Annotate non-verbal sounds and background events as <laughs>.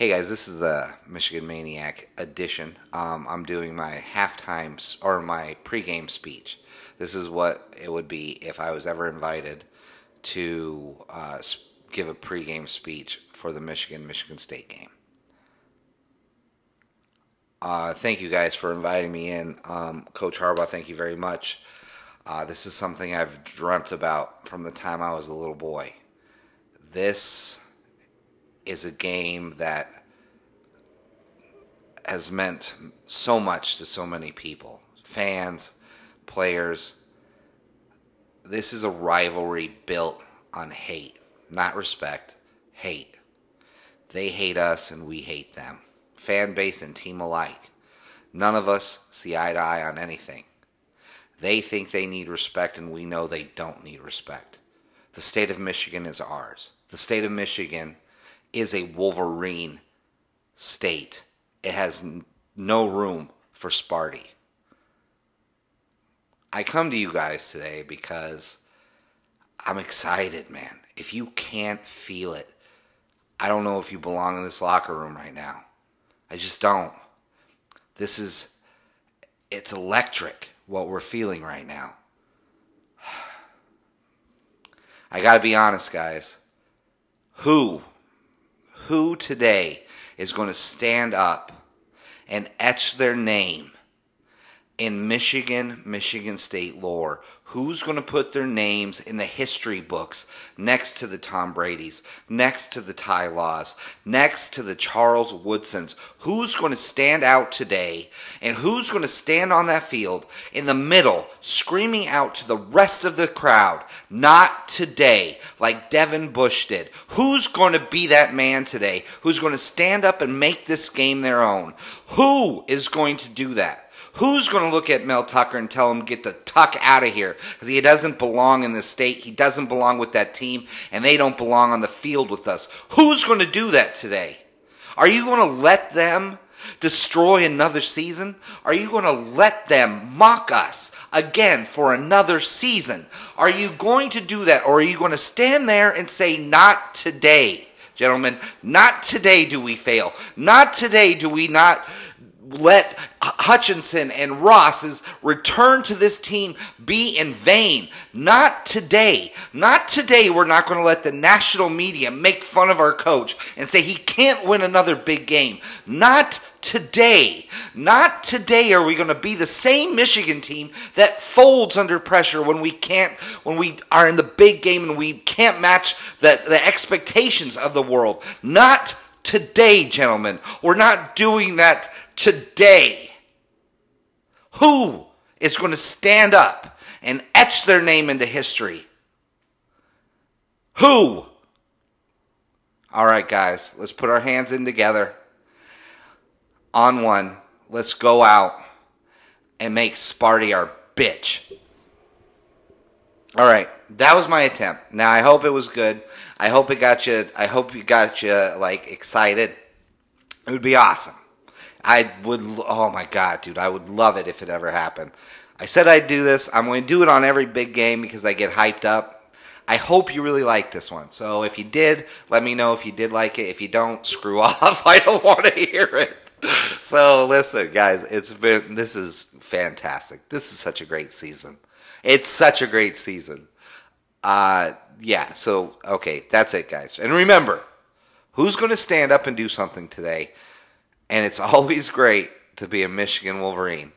Hey guys, this is the Michigan Maniac edition. Um, I'm doing my halftime or my pregame speech. This is what it would be if I was ever invited to uh, give a pregame speech for the Michigan Michigan State game. Uh, thank you guys for inviting me in. Um, Coach Harbaugh, thank you very much. Uh, this is something I've dreamt about from the time I was a little boy. This is a game that has meant so much to so many people fans, players. This is a rivalry built on hate, not respect, hate. They hate us and we hate them. Fan base and team alike. None of us see eye to eye on anything. They think they need respect, and we know they don't need respect. The state of Michigan is ours. The state of Michigan is a Wolverine state. It has no room for Sparty. I come to you guys today because I'm excited, man. If you can't feel it, I don't know if you belong in this locker room right now. I just don't. This is, it's electric what we're feeling right now. <sighs> I gotta be honest, guys. Who, who today is going to stand up and etch their name in Michigan, Michigan State lore? Who's going to put their names in the history books next to the Tom Brady's, next to the Ty Laws, next to the Charles Woodsons? Who's going to stand out today and who's going to stand on that field in the middle screaming out to the rest of the crowd, not today, like Devin Bush did? Who's going to be that man today who's going to stand up and make this game their own? Who is going to do that? Who's going to look at Mel Tucker and tell him get the tuck out of here because he doesn't belong in the state, he doesn't belong with that team, and they don't belong on the field with us? Who's going to do that today? Are you going to let them destroy another season? Are you going to let them mock us again for another season? Are you going to do that, or are you going to stand there and say, "Not today"? Gentlemen, not today do we fail. Not today do we not let Hutchinson and Ross's return to this team be in vain. Not today. Not today. We're not going to let the national media make fun of our coach and say he can't win another big game. Not today. Not today are we going to be the same Michigan team that folds under pressure when we can't, when we are in the big game and we can't match the, the expectations of the world. Not today, gentlemen. We're not doing that today. Who is going to stand up and etch their name into history? Who? All right, guys, let's put our hands in together on one. Let's go out and make Sparty our bitch. All right, that was my attempt. Now I hope it was good. I hope it got you. I hope you got you like excited. It would be awesome. I would. Oh my god, dude! I would love it if it ever happened. I said I'd do this. I'm going to do it on every big game because I get hyped up. I hope you really like this one. So if you did, let me know if you did like it. If you don't, <laughs> screw off. I don't want to hear it. So listen, guys, it's been this is fantastic. This is such a great season. It's such a great season. Uh yeah, so okay, that's it guys. And remember, who's going to stand up and do something today? And it's <laughs> always great to be a Michigan Wolverine.